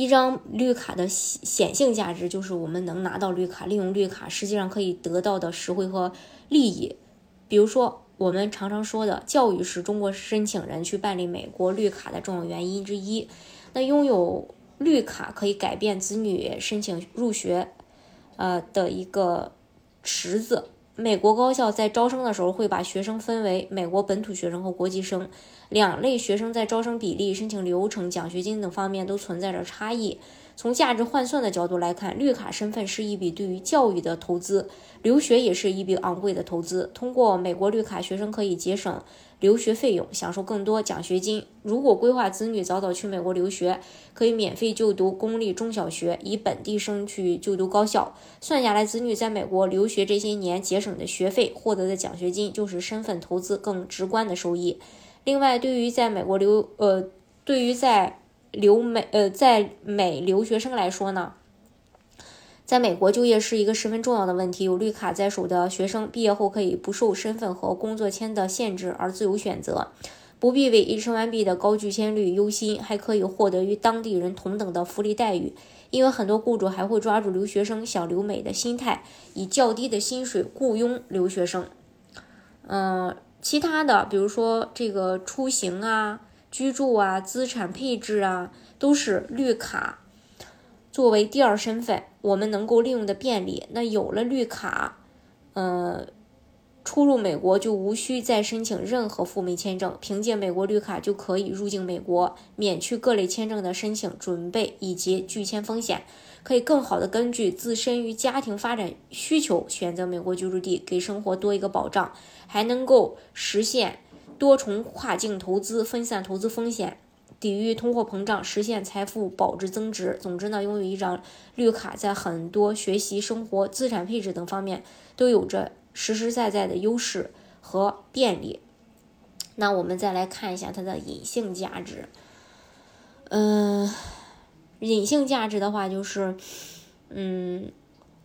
一张绿卡的显性价值就是我们能拿到绿卡，利用绿卡实际上可以得到的实惠和利益。比如说，我们常常说的教育是中国申请人去办理美国绿卡的重要原因之一。那拥有绿卡可以改变子女申请入学，呃的一个池子。美国高校在招生的时候会把学生分为美国本土学生和国际生两类学生，在招生比例、申请流程、奖学金等方面都存在着差异。从价值换算的角度来看，绿卡身份是一笔对于教育的投资，留学也是一笔昂贵的投资。通过美国绿卡，学生可以节省留学费用，享受更多奖学金。如果规划子女早早去美国留学，可以免费就读公立中小学，以本地生去就读高校。算下来，子女在美国留学这些年节省的学费，获得的奖学金，就是身份投资更直观的收益。另外，对于在美国留呃，对于在留美呃，在美留学生来说呢，在美国就业是一个十分重要的问题。有绿卡在手的学生，毕业后可以不受身份和工作签的限制而自由选择，不必为 H-1B 的高拒签率忧心，还可以获得与当地人同等的福利待遇。因为很多雇主还会抓住留学生想留美的心态，以较低的薪水雇佣留学生。嗯，其他的，比如说这个出行啊。居住啊，资产配置啊，都是绿卡作为第二身份，我们能够利用的便利。那有了绿卡，呃，出入美国就无需再申请任何赴美签证，凭借美国绿卡就可以入境美国，免去各类签证的申请、准备以及拒签风险，可以更好的根据自身与家庭发展需求选择美国居住地，给生活多一个保障，还能够实现。多重跨境投资，分散投资风险，抵御通货膨胀，实现财富保值增值。总之呢，拥有一张绿卡，在很多学习、生活、资产配置等方面都有着实实在在的优势和便利。那我们再来看一下它的隐性价值。嗯，隐性价值的话，就是，嗯。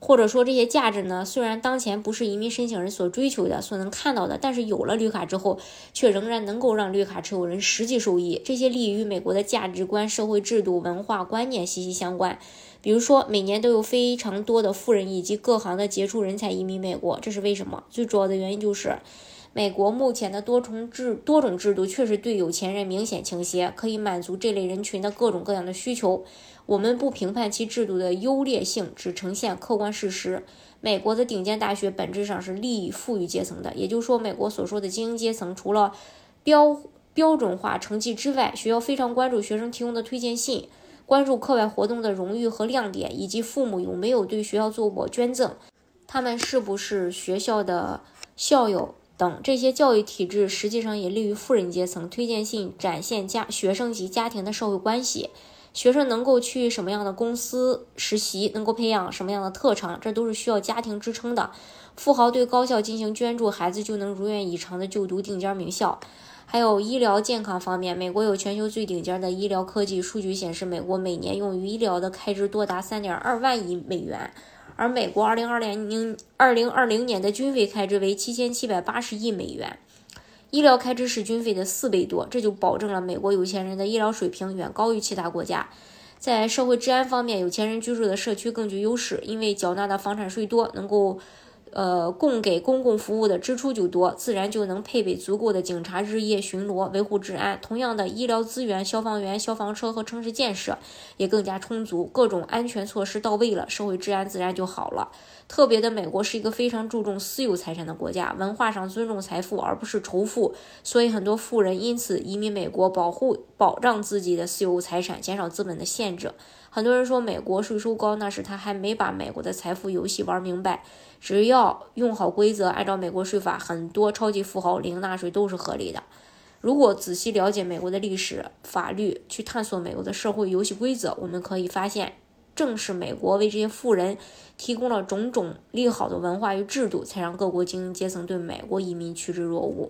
或者说这些价值呢，虽然当前不是移民申请人所追求的、所能看到的，但是有了绿卡之后，却仍然能够让绿卡持有人实际受益。这些利益与美国的价值观、社会制度、文化观念息息相关。比如说，每年都有非常多的富人以及各行的杰出人才移民美国，这是为什么？最主要的原因就是，美国目前的多重制、多种制度确实对有钱人明显倾斜，可以满足这类人群的各种各样的需求。我们不评判其制度的优劣性，只呈现客观事实。美国的顶尖大学本质上是利益富裕阶层的，也就是说，美国所说的精英阶层，除了标标准化成绩之外，学校非常关注学生提供的推荐信，关注课外活动的荣誉和亮点，以及父母有没有对学校做过捐赠，他们是不是学校的校友等。这些教育体制实际上也利于富人阶层。推荐信展现家学生及家庭的社会关系。学生能够去什么样的公司实习，能够培养什么样的特长，这都是需要家庭支撑的。富豪对高校进行捐助，孩子就能如愿以偿的就读顶尖名校。还有医疗健康方面，美国有全球最顶尖的医疗科技。数据显示，美国每年用于医疗的开支多达三点二万亿美元，而美国二零二零二零二零年的军费开支为七千七百八十亿美元。医疗开支是军费的四倍多，这就保证了美国有钱人的医疗水平远高于其他国家。在社会治安方面，有钱人居住的社区更具优势，因为缴纳的房产税多，能够。呃，供给公共服务的支出就多，自然就能配备足够的警察日夜巡逻维护治安。同样的，医疗资源、消防员、消防车和城市建设也更加充足，各种安全措施到位了，社会治安自然就好了。特别的，美国是一个非常注重私有财产的国家，文化上尊重财富而不是仇富，所以很多富人因此移民美国，保护保障自己的私有财产，减少资本的限制。很多人说美国税收高，那是他还没把美国的财富游戏玩明白。只要用好规则，按照美国税法，很多超级富豪零纳税都是合理的。如果仔细了解美国的历史、法律，去探索美国的社会游戏规则，我们可以发现，正是美国为这些富人提供了种种利好的文化与制度，才让各国精英阶层对美国移民趋之若鹜。